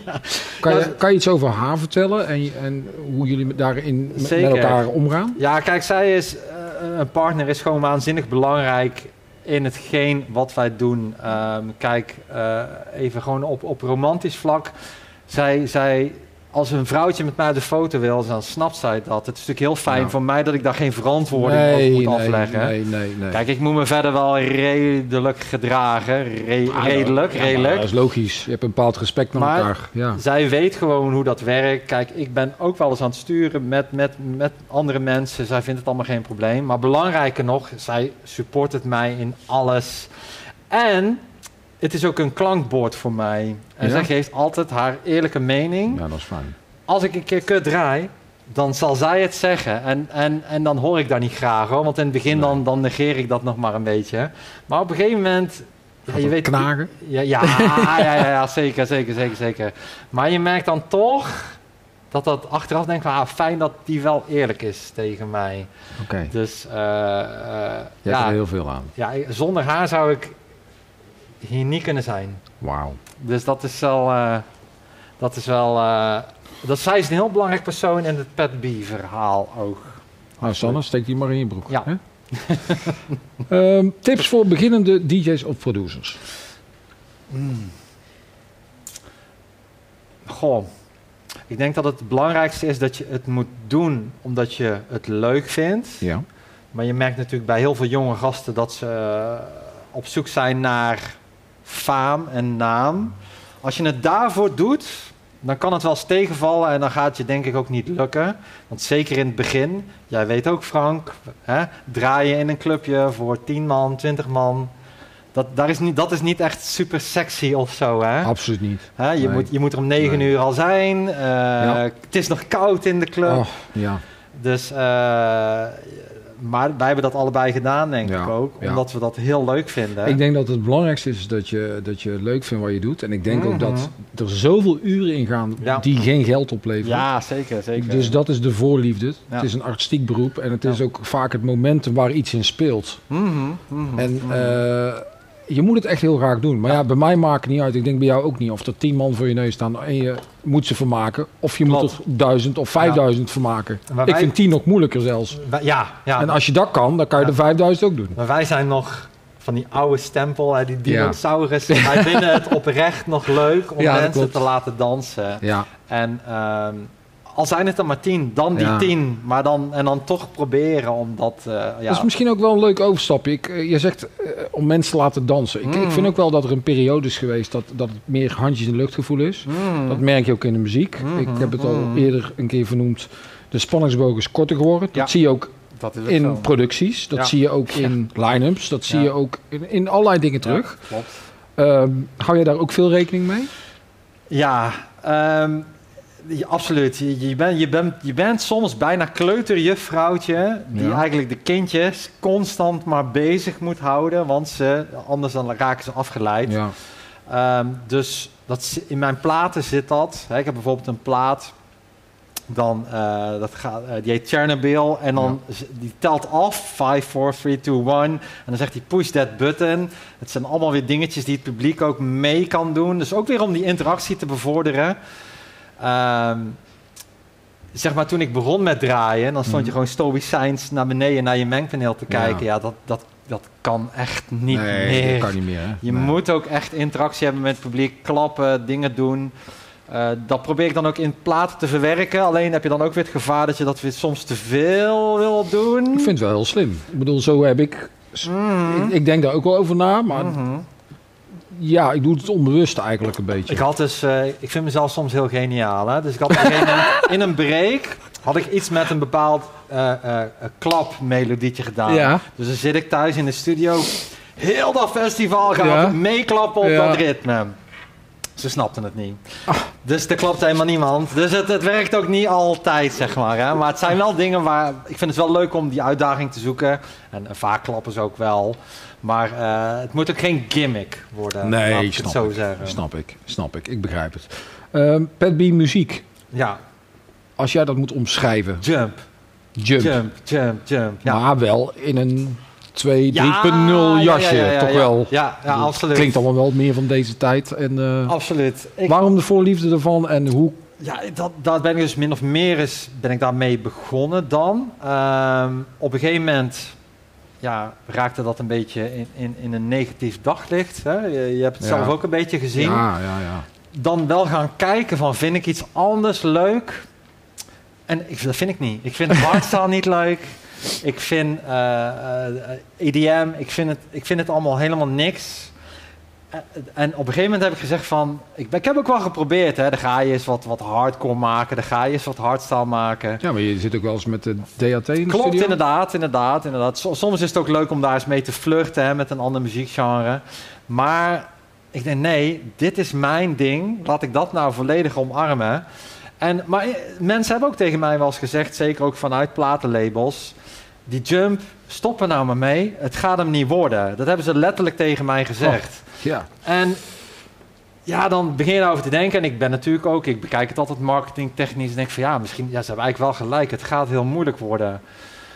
Kan, Ja, je, kan je iets over haar vertellen en, en hoe jullie daarin Zeker. met elkaar omgaan? Ja, kijk, zij is eh, een partner is gewoon waanzinnig belangrijk in hetgeen wat wij doen. Ehm, kijk, eh, even gewoon op, op romantisch vlak. zij, zij, als een vrouwtje met mij de foto wil, dan snapt zij dat. Het is natuurlijk heel fijn Ja. voor mij dat ik daar geen verantwoording over moet afleggen. Nee, nee, nee. Kijk, ik moet me verder wel redelijk gedragen. Re- Ah, redelijk, ja, redelijk. dat is logisch. Je hebt een bepaald respect naar Maar- elkaar. Ja. Zij weet gewoon hoe dat werkt. Kijk, ik ben ook wel eens aan het sturen met, met, met andere mensen. Zij vindt het allemaal geen probleem. Maar belangrijker nog, zij support het mij in alles. En het is ook een klankbord voor mij. En Ja? zij geeft altijd haar eerlijke mening. ja, dat is fijn. Als ik een keer kut draai, dan zal zij het zeggen. En, en, en dan hoor ik dat niet graag hoor. Want in het begin Nee. dan, dan negeer ik dat nog maar een beetje. Maar op een gegeven moment... Ja, je weet, knagen? ja, ja, ja, ja, ja, zeker, zeker, zeker, zeker. Maar je merkt dan toch dat dat achteraf denk ik, ah, fijn dat die wel eerlijk is tegen mij. Oké. Dus eh, eh, ja, er heel veel aan. ja, zonder haar zou ik hier niet kunnen zijn. Wauw. Dus dat is wel, eh, dat is wel, eh, dat zij is een heel belangrijk persoon in het Pat B verhaal ook. Nou, Sanne, steek die maar in je broek. Ja. hè? Ehm, tips voor beginnende DJ's of producers. Goh, ik denk dat het belangrijkste is dat je het moet doen omdat je het leuk vindt. Ja. Maar je merkt natuurlijk bij heel veel jonge gasten dat ze op zoek zijn naar faam en naam. Als je het daarvoor doet, dan kan het wel eens tegenvallen en dan gaat het je denk ik ook niet lukken. Want zeker in het begin, jij weet ook Frank, hè, draai je in een clubje voor 10 man, 20 man. Dat, daar is niet, dat is niet echt super sexy of zo. Hè? Absoluut niet. Hè, je, Nee. moet, je moet er om 9 Nee. uur al zijn. eh, Het is nog koud in de club. Oh, ja. Dus, eh, maar wij hebben dat allebei gedaan, denk Ja, ik ook. ja. Omdat we dat heel leuk vinden. Ik denk dat het belangrijkste is dat je, dat je leuk vindt wat je doet. En ik denk ook Mhm. dat er zoveel uren in gaan Ja. die geen geld opleveren. ja, zeker, zeker. Dus dat is de voorliefde. Ja. Het is een artistiek beroep en het Ja. is ook vaak het momentum waar iets in speelt. Mhm, mhm, En mhm. Je moet het echt heel graag doen. Maar ja. bij mij maakt het niet uit. Ik denk bij jou ook niet. Of er tien man voor je neus staan en je moet ze vermaken. Of je Klopt. moet er duizend of vijfduizend vermaken. Maar Ik vind tien nog moeilijker zelfs. Wij- ja, ja. En als je dat kan, dan kan je Ja. de vijfduizend ook doen. maar wij zijn nog van die oude stempel, hè, die Ja. dinosaurus. Wij vinden het oprecht nog leuk om Ja, mensen te laten dansen. Ja, En ehm, al zijn het er maar tien, dan die Ja. tien. Maar dan, en dan toch proberen om dat... eh, ja. dat is misschien ook wel een leuk overstapje. Ik, eh, je zegt eh, om mensen te laten dansen. Ik, ik Mm. vind ook wel dat er een periode is geweest dat, dat het meer handjes in de luchtgevoel is. Mhm. Dat merk je ook in de muziek. Mhm, Ik heb het al eerder een keer vernoemd. De spanningsboog is korter geworden. Dat Ja. zie je ook dat is ook in zo. producties. Dat Ja. zie je ook in line-ups. Dat zie Ja. je ook in, in allerlei dingen terug. Ja, klopt. Ehm, hou je daar ook veel rekening mee? Ja, ehm, ja, absoluut. Je, je, bent je, bent je bent soms bijna kleuterjuffrouwtje... die Ja. eigenlijk de kindjes constant maar bezig moet houden... want ze, anders dan raken ze afgeleid. Ja. Ehm, dus dat, in mijn platen zit dat. Ik heb bijvoorbeeld een plaat... Dan, eh, dat gaat, eh, die heet Chernobyl. En dan die telt af. 5, 4, 3, 2, 1. En dan zegt hij push that button. Het zijn allemaal weer dingetjes die het publiek ook mee kan doen. Dus ook weer om die interactie te bevorderen. Ehm, zeg maar toen ik begon met draaien. Dan stond je Mhm. gewoon stoïcijns naar beneden naar je mengpaneel te kijken. Ja, dat, dat, dat kan echt niet nee, meer. dat kan niet meer. Hè? Je Nee. moet ook echt interactie hebben met het publiek, klappen, dingen doen. Eh, dat probeer ik dan ook in platen te verwerken. Alleen heb je dan ook weer het gevaar dat je dat weer soms te veel wil doen. Ik vind het wel heel slim. Ik bedoel, zo heb ik... Mhm. Ik, ik denk daar ook wel over na, maar Mhm. Ja, ik doe het onbewust eigenlijk een beetje. Ik had dus, eh, ik vind mezelf soms heel geniaal. Hè? Dus ik had een in een break had ik iets met een bepaald eh eh, klapmelodietje gedaan. Ja. Dus dan zit ik thuis in de studio, heel dat festival gaat Ja. meeklappen op Ja. dat ritme. Ze snapten het niet. Dus er klopt helemaal niemand. Dus het, het werkt ook niet altijd, zeg maar. Hè? Maar het zijn wel dingen waar... Ik vind het wel leuk om die uitdaging te zoeken. En, vaak klappen ze ook wel. Maar eh, het moet ook geen gimmick worden. laat Nee, ik het snap zo ik. zeggen. Snap ik, snap ik. Ik begrijp het. Ehm Pat B muziek. Ja, Als jij dat moet omschrijven. jump, Jump. jump, jump, jump. Ja. Maar wel in een 2, 3.0 Ja, jasje. ja, ja, toch wel. Ja, absoluut. Klinkt allemaal wel meer van deze tijd. En, eh, Absoluut. Ik, Waarom de voorliefde ervan en hoe... Ja, dat, dat ben ik dus min of meer is, ben ik daarmee begonnen dan. Ehm, op een gegeven moment ja, raakte dat een beetje in, in, in een negatief daglicht. Hè? Je, je hebt het zelf ook een beetje gezien. Ja, ja, ja. dan wel gaan kijken van vind ik iets anders leuk? En ik, dat vind ik niet. Ik vind hardstyle niet leuk. Ik vind eh, eh, EDM, ik vind, het, ik vind het allemaal helemaal niks. Eh, En op een gegeven moment heb ik gezegd van... Ik, ben- ik heb ook wel geprobeerd, hè. Dan ga je eens wat, wat hardcore maken. Dan ga je eens wat hardstyle maken. Ja, maar je zit ook wel eens met de DAT in de Klopt, studio. inderdaad, inderdaad, inderdaad. So- Soms is het ook leuk om daar eens mee te flirten hè, met een ander muziekgenre. Maar ik denk, nee, dit is mijn ding. Laat ik dat nou volledig omarmen. En, maar mensen hebben ook tegen mij wel eens gezegd, zeker ook vanuit platenlabels... Die jump, stop er nou maar mee. Het gaat hem niet worden. Dat hebben ze letterlijk tegen mij gezegd. Ja, En ja, dan begin je erover te denken. En ik ben natuurlijk ook, ik bekijk het altijd marketingtechnisch. En denk van ja, misschien, ja, ze hebben eigenlijk wel gelijk. Het gaat heel moeilijk worden.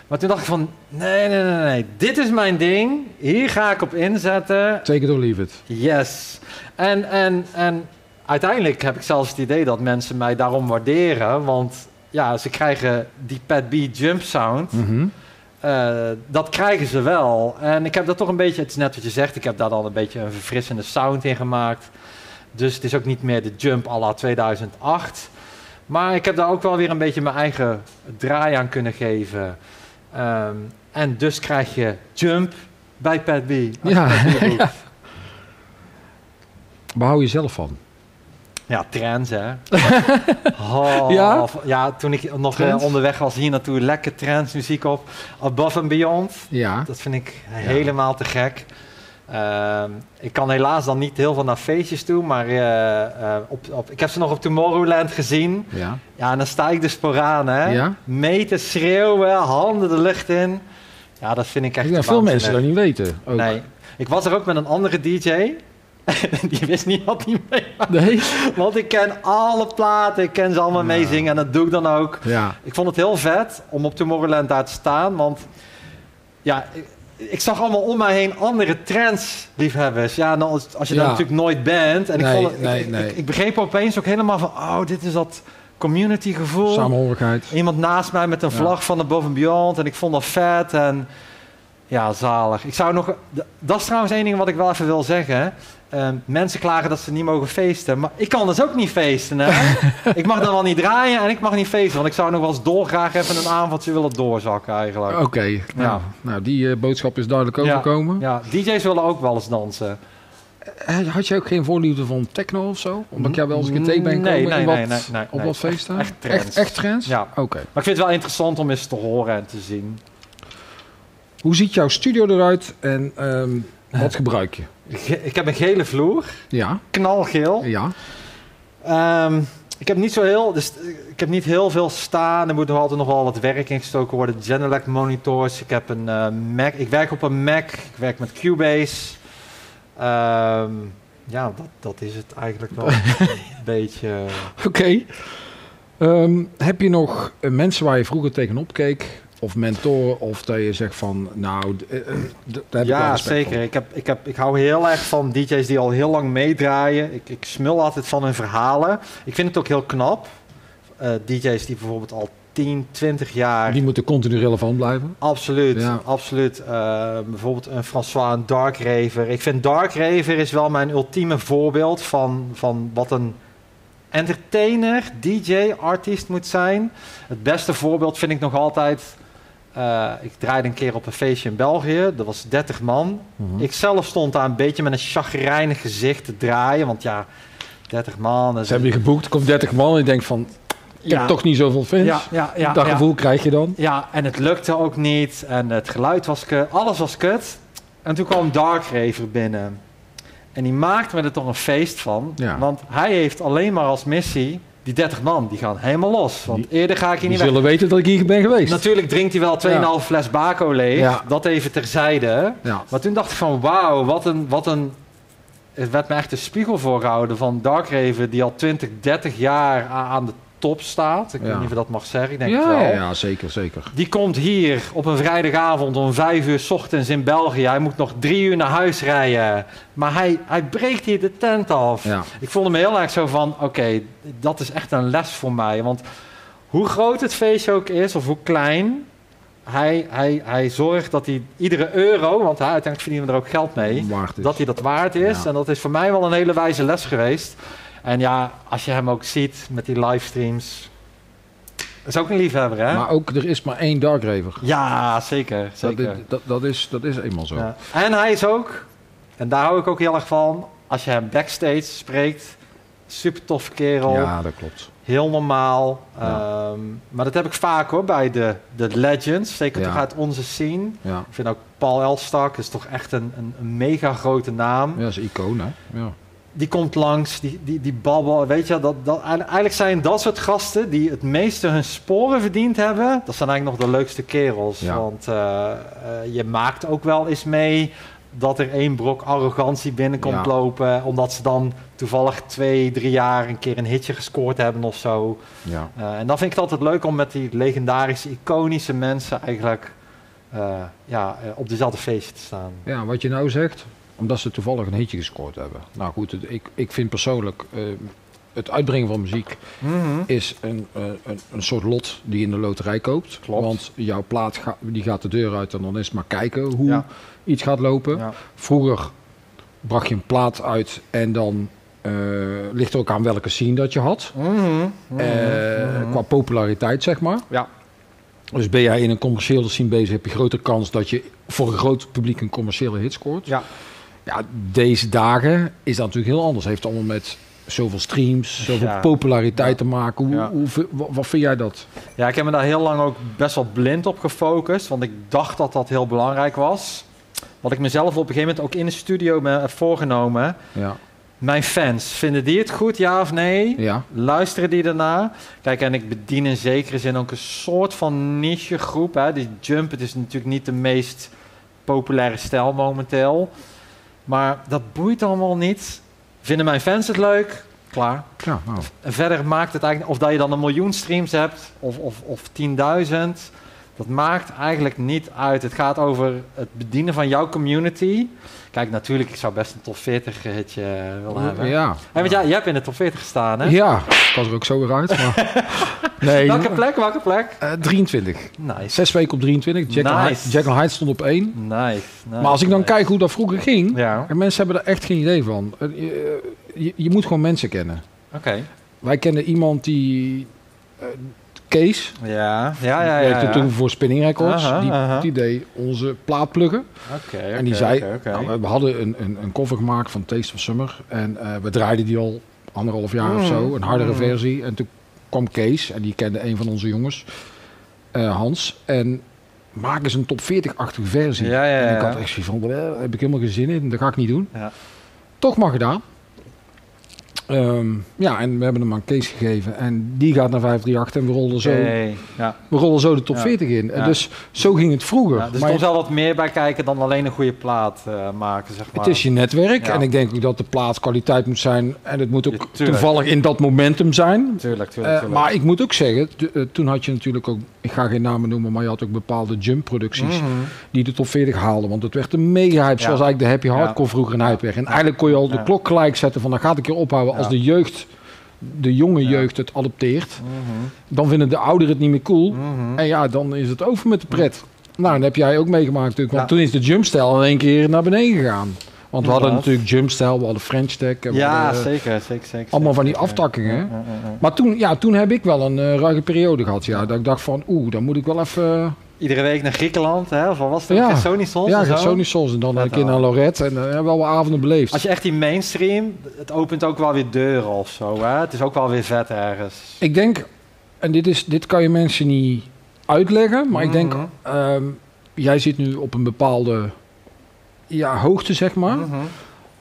Maar toen dacht ik van, nee, nee, nee, nee. Dit is mijn ding. Hier ga ik op inzetten. take it or leave it. Yes. En, en, en uiteindelijk heb ik zelfs het idee dat mensen mij daarom waarderen. Want ja, ze krijgen die Pat B jump sound. Mhm. Eh, dat krijgen ze wel. En ik heb dat toch een beetje, het is net wat je zegt, ik heb daar dan een beetje een verfrissende sound in gemaakt. Dus het is ook niet meer de jump à la 2008. Maar ik heb daar ook wel weer een beetje mijn eigen draai aan kunnen geven. Ehm, en dus krijg je jump bij Pat B. Ja. Waar hou je zelf van? Ja, trends hè. Oh, Ja? ja, toen ik nog eh, Trends? onderweg was hier naartoe, lekker trends muziek op. Above and Beyond. Ja, Dat vind ik helemaal te gek. Ehm, ik kan helaas dan niet heel veel naar feestjes toe, maar eh, eh, op, op, ik heb ze nog op Tomorrowland gezien. ja. Ja, en dan sta ik dus vooraan, hè. Ja? Mee te schreeuwen, handen de lucht in. Ja, dat vind ik echt Ik denk dat veel mensen dat niet weten. Ook. Nee. Ik was er ook met een andere DJ. Die wist niet wat hij mee Nee? Want ik ken alle platen, ik ken ze allemaal Ja. meezingen en dat doe ik dan ook. Ja. Ik vond het heel vet om op Tomorrowland daar te staan, want ja, ik, ik zag allemaal om mij heen andere trends liefhebbers. Ja, nou, als, als je daar natuurlijk nooit bent. En Nee, ik, vond het- nee, ik, nee. Ik, ik begreep opeens ook helemaal van, oh, dit is dat community gevoel. Samenhorigheid. Iemand naast mij met een Ja. vlag van Above and Beyond en ik vond dat vet en ja, zalig. Ik zou nog, dat is trouwens één ding wat ik wel even wil zeggen. Ehm, mensen klagen dat ze niet mogen feesten, maar ik kan dus ook niet feesten. Hè? ik mag dan wel niet draaien en ik mag niet feesten, want ik zou nog wel eens dolgraag even een avondje willen doorzakken eigenlijk. Oké, nou, nou, die eh, boodschap is duidelijk Ja. overkomen. Ja, DJ's willen ook wel eens dansen. Eh, Had je ook geen voorliefde van techno of zo? Omdat jij wel eens een keer tegen bent Nee, komen nee, nee, op wat feesten? Echt- echt trends. Echt, echt trends? Ja. Oké. Maar ik vind het wel interessant om eens te horen en te zien. Hoe ziet jouw studio eruit en ehm, wat gebruik je? Ik heb een gele vloer, Ja, knalgeel. ja. Ehm, ik heb niet zo heel, dus eh, ik heb niet heel veel staan. Er moet nog altijd nog wel wat werk in gestoken worden. Genelec monitors. Ik heb een eh, Mac. Ik werk op een Mac. Ik werk met Cubase. Ehm, ja, dat, dat is het eigenlijk wel een beetje. Oké. Ehm, heb je nog eh, mensen waar je vroeger tegenop keek? Of mentoren? Of dat je zegt van, nou, eh, eh, daar Ja, zeker. Ik, heb, ik, heb, ik hou heel erg van DJ's die al heel lang meedraaien. Ik, ik smul altijd van hun verhalen. Ik vind het ook heel knap. Eh, DJ's die bijvoorbeeld al 10, 20 jaar Die moeten continu relevant blijven. Absoluut, Ja. absoluut. Bijvoorbeeld een François, een Dark Raver. Ik vind Dark Raver is wel mijn ultieme voorbeeld van, van wat een entertainer, DJ, artiest moet zijn. Het beste voorbeeld vind ik nog altijd... eh, ik draaide een keer op een feestje in België. Dat was 30 man. Mhm. Ik zelf stond daar een beetje met een chagrijnig gezicht te draaien. Want ja, 30 man. Ze hebben je geboekt, er komt 30 man en je denkt van, ik ja, heb toch niet zoveel fans. ja, ja, ja, dat gevoel krijg je dan. Ja, en het lukte ook niet. En het geluid was kut. Alles was kut. En toen kwam Dark Raver binnen. En die maakte me er toch een feest van. Want hij heeft alleen maar als missie... Die 30 man, die gaan helemaal los. Want eerder ga ik hier niet weg. zullen weten dat ik hier ben geweest. Natuurlijk drinkt hij wel 2,5 fles Baco leeg. Ja. Dat even terzijde. Ja. Maar toen dacht ik van wauw, wat een, wat een... Het werd me echt een spiegel voorgehouden van Dark Raver... die al 20, 30 jaar aan de top staat. Ik weet niet of je dat mag zeggen. Ik denk het Ja, wel. ja, zeker, zeker. Die komt hier op een vrijdagavond om vijf uur 's ochtends in België. Hij moet nog drie uur naar huis rijden. Maar hij, hij breekt hier de tent af. Ja. Ik voelde me heel erg zo van, oké, dat is echt een les voor mij. Want hoe groot het feestje ook is, of hoe klein... Hij, hij, hij zorgt dat hij iedere euro, want hij, uiteindelijk verdienen we er ook geld mee... Dat hij dat waard is. Ja. En dat is voor mij wel een hele wijze les geweest. En ja, als je hem ook ziet met die livestreams, is ook een liefhebber, hè? Maar ook, er is maar één Dark Raver. ja, zeker. Dat, zeker. dat, dat, is, dat is eenmaal zo. Ja. En hij is ook, en daar hou ik ook heel erg van, als je hem backstage spreekt, super toffe kerel. Ja, dat klopt. Heel normaal. Ja. Ehm, maar dat heb ik vaak hoor bij de, de legends. Zeker Ja. toch uit onze scene. Ja, Ik vind ook Paul Elstak is toch echt een, een, een mega grote naam. ja dat is een icoon, hè? Ja. Die komt langs, die, die, die babbel. Weet je, dat, dat, eigenlijk zijn dat soort gasten die het meeste hun sporen verdiend hebben. Dat zijn eigenlijk nog de leukste kerels. Ja. Want eh, eh, je maakt ook wel eens mee dat er één brok arrogantie binnenkomt Ja. lopen. Omdat ze dan toevallig twee, drie jaar een keer een hitje gescoord hebben of zo. ja. Eh, en dan vind ik het altijd leuk om met die legendarische, iconische mensen eigenlijk eh, ja, op dezelfde feestje te staan. Ja, wat je nou zegt, omdat ze toevallig een hitje gescoord hebben. Nou goed, het- ik, ik vind persoonlijk eh, het uitbrengen van muziek is een, eh, een, een soort lot die je in de loterij koopt. Klopt. Want jouw plaat ga- die gaat de deur uit en dan is het maar kijken hoe Ja. iets gaat lopen. Ja. Vroeger bracht je een plaat uit en dan eh, ligt er ook aan welke scene dat je had. Mhm, mhm, mhm. Qua populariteit, zeg maar. Ja. Dus ben jij in een commerciële scene bezig, heb je grotere kans dat je voor een groot publiek een commerciële hit scoort. Ja. Ja, deze dagen is dat natuurlijk heel anders. Heeft allemaal met zoveel streams, zoveel Ja. populariteit te maken. Hoe, Ja. hoe, wat vind jij dat? Ja, ik heb me daar heel lang ook best wel blind op gefocust, want ik dacht dat dat heel belangrijk was. Wat ik mezelf op een gegeven moment ook in de studio me heb voorgenomen. Ja. Mijn fans, vinden die het goed, ja of nee? Ja. Luisteren die ernaar? Kijk, en ik bedien in zekere zin ook een soort van niche groep. Hè. Die jump, het is natuurlijk niet de meest populaire stijl momenteel. Maar dat boeit allemaal niet. Vinden mijn fans het leuk? Klaar. Ja, nou, En verder maakt het eigenlijk, of dat je dan een miljoen streams hebt of, of, of 10.000, dat maakt eigenlijk niet uit. Het gaat over het bedienen van jouw community. Kijk, natuurlijk, ik zou best een top 40 hitje willen hebben. ja. Hey, want jij, jij hebt in de top 40 gestaan, hè? Ja, ik was er ook zo weer uit. Maar... nee, Welke plek? Welke plek? eh, 23. Nice. Zes weken op 23. Jekyll, Nice. Hyde, stond op 1. Nice. nice. Maar als ik dan nice. kijk hoe dat vroeger ging, Ja, en mensen hebben er echt geen idee van. Eh, Je, je, je moet gewoon mensen kennen. oké. Wij kenden iemand die... eh, Kees, Ja, ja, ja, ja. die werkte ja. toen voor Spinning Records. Aha, die, aha. die deed onze plaat pluggen. Oké, en die zei, nou, we hadden een, een, een cover gemaakt van Taste of Summer. En eh, we draaiden die al anderhalf jaar of Mm, zo, een hardere mm. versie. En toen kwam Kees, en die kende een van onze jongens, eh, Hans. En maak eens een top 40-achtige versie. Ja, ja, En ik ja. had echt zoiets van, "Bleh, daar heb ik helemaal geen zin in, dat ga ik niet doen. Ja. Toch maar gedaan. Ehm, ja, en we hebben hem aan Kees gegeven. En die gaat naar 538 en we rollen zo, ja. we rollen zo de top Ja. 40 in. Ja. Dus zo ging het vroeger. Dus er maar komt wel wat meer bij kijken dan alleen een goede plaat eh, maken, zeg maar. het is je netwerk. En ik denk ook dat de plaat kwaliteit moet zijn. En het moet ook toevallig in dat momentum zijn. Tuurlijk, Eh, tuurlijk, maar ik moet ook zeggen, eh, toen had je natuurlijk ook, ik ga geen namen noemen, maar je had ook bepaalde jump-producties Mhm. die de top 40 haalden. Want het werd een mega hype, Ja. zoals eigenlijk de happy hardcore vroeger een hype werd. En eigenlijk kon je al de klok gelijk zetten van, dan gaat een keer ophouden als de jeugd, de jonge jeugd het adopteert. Mhm. Dan vinden de ouderen het niet meer cool. Mhm. En ja, dan is het over met de pret. Nou, dat heb jij ook meegemaakt natuurlijk. Want toen is de jumpstijl in één keer naar beneden gegaan. Want we hadden natuurlijk jumpstijl, we hadden French Tech. Ja, hadden, eh, zeker, zeker, zeker. allemaal van die aftakkingen? Ja, ja. Maar toen, ja, toen heb ik wel een eh, ruige periode gehad. Ja, dat ik dacht van, oeh, dan moet ik wel even... Iedere week naar Griekenland, hè? Of wat was het? Ja. Sony Sols ja, en zo? Sony Souls en dan Vet een keer naar Lorette. En uh, wel wat avonden beleefd. Als je echt die mainstream, het opent ook wel weer deuren of zo, hè? Het is ook wel weer vet ergens. Ik denk, en dit, is, dit kan je mensen niet uitleggen, maar ik denk, Mhm. ehm, jij zit nu op een bepaalde ja, hoogte, zeg maar. Mhm.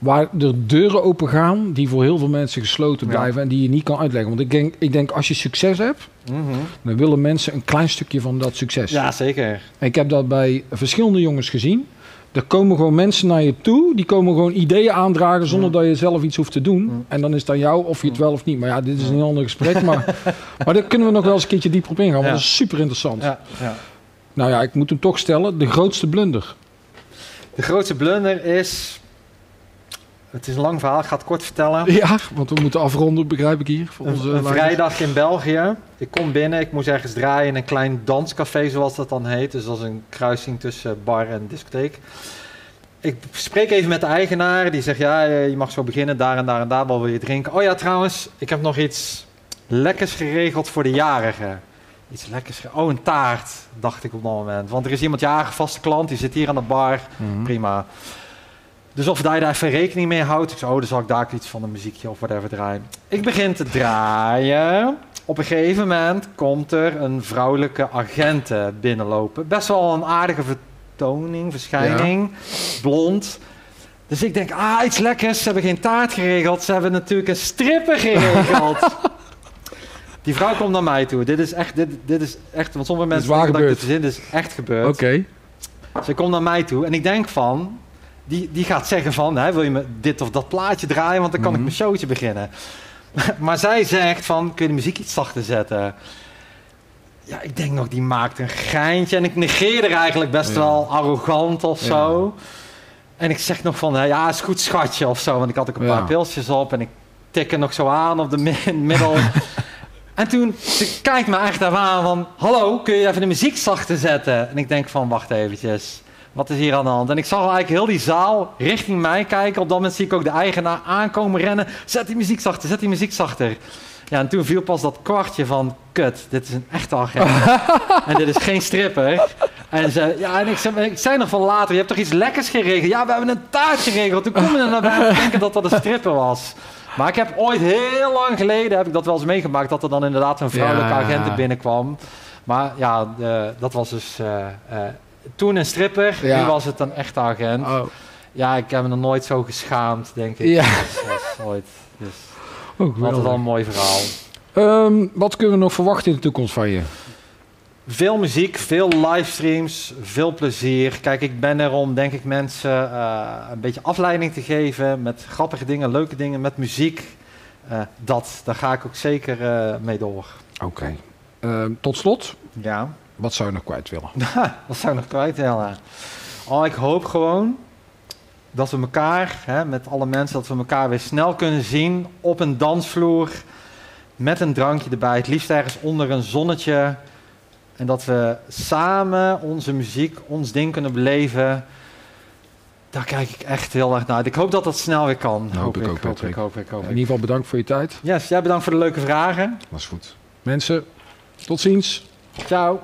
Waar er deuren open gaan die voor heel veel mensen gesloten Ja. blijven en die je niet kan uitleggen. Want ik denk, ik denk als je succes hebt, Mhm. dan willen mensen een klein stukje van dat succes. Ja, zeker. Ik heb dat bij verschillende jongens gezien. Er komen gewoon mensen naar je toe, die komen gewoon ideeën aandragen zonder Mm. dat je zelf iets hoeft te doen. Mm. En dan is het aan jou of je het wel of niet. Maar ja, dit is een heel ander gesprek. Maar, maar daar kunnen we nog wel eens een keertje dieper op ingaan, want Ja. dat is super interessant. Ja, ja. Nou ja, ik moet hem toch stellen, de grootste blunder. De grootste blunder is... Het is een lang verhaal, ik ga het kort vertellen. Ja, want we moeten afronden, begrijp ik hier. Voor onze Een, vrijdag in België. Ik kom binnen, ik moest ergens draaien in een klein danscafé, zoals dat dan heet. Dus dat is een kruising tussen bar en discotheek. ik spreek even met de eigenaar. Die zegt, ja, eh, je mag zo beginnen. Daar en daar en daar. Wat wil je drinken? Oh ja, trouwens, ik heb nog iets lekkers geregeld voor de jarigen. Iets lekkers. Oh, een taart, dacht ik op dat moment. Want er is iemand jarig, vaste klant. Die zit hier aan de bar. Mhm. Prima. Dus of hij daar even rekening mee houdt. Ik zei, oh, dan zal ik daar iets van een muziekje of whatever draaien. Ik begin te draaien. Op een gegeven moment komt er een vrouwelijke agent eh, binnenlopen. Best wel een aardige vertoning, verschijning. Blond. Dus ik denk, ah, iets lekkers. Ze hebben geen taart geregeld. Ze hebben natuurlijk een stripper geregeld. Die vrouw komt naar mij toe. Dit is echt, dit, dit is echt, want sommige mensen denken dat ik dit verzin. Dit is echt gebeurd. Oké. Ze komt naar mij toe en ik denk van, die, die gaat zeggen van, hè, wil je me dit of dat plaatje draaien, want dan kan Mhm. ik mijn showtje beginnen. maar zij zegt van, kun je de muziek iets zachter zetten? Ja, ik denk nog, die maakt een geintje en ik negeer er eigenlijk best Ja. wel arrogant of Ja. zo. En ik zeg nog van, ja, is goed schatje of zo, want ik had ook een paar pilsjes op en ik tik er nog zo aan op de mi- middel. En toen, ze kijkt me echt aan van... Hallo, kun je even de muziek zachter zetten? En ik denk van, wacht eventjes. Wat is hier aan de hand? En ik zag eigenlijk heel die zaal richting mij kijken. Op dat moment zie ik ook de eigenaar aankomen rennen. Zet die muziek zachter, zet die muziek zachter. Ja, en toen viel pas dat kwartje van... Kut, dit is een echte agent. en dit is geen stripper. En, ze, ja, en ik, zei, ik zei nog van later, je hebt toch iets lekkers geregeld? Ja, we hebben een taart geregeld. Toen kom je er naar buiten te denken dat dat een stripper was. Maar ik heb ooit heel lang geleden heb ik dat wel eens meegemaakt dat er dan inderdaad een vrouwelijke Ja. agent binnenkwam. Maar ja, de- dat was dus eh, eh, toen een stripper, Ja. nu was het een echte agent. Oh. Ja, ik heb me nog nooit zo geschaamd, denk ik. Ja. Dat was ooit. Dus Oh, altijd wel een mooi verhaal. Ehm, wat kunnen we nog verwachten in de toekomst van je? Veel muziek, veel livestreams, veel plezier. Kijk, ik ben er om, denk ik, mensen eh, een beetje afleiding te geven met grappige dingen, leuke dingen, met muziek. Eh, dat, daar ga ik ook zeker eh, mee door. Oké. Ehm, tot slot, Ja, wat zou je nog kwijt willen? wat zou ik nog kwijt willen? Oh, ik hoop gewoon dat we elkaar, hè, met alle mensen, dat we elkaar weer snel kunnen zien op een dansvloer met een drankje erbij. Het liefst ergens onder een zonnetje. En dat we samen onze muziek, ons ding kunnen beleven. Daar kijk ik echt heel erg naar uit. Ik hoop dat dat snel weer kan. Hoop ik ook, hoop Patrick. ik, hoop ik, hoop In ieder geval bedankt voor je tijd. Yes, jij bedankt voor de leuke vragen. Dat is goed. Mensen, tot ziens. Ciao.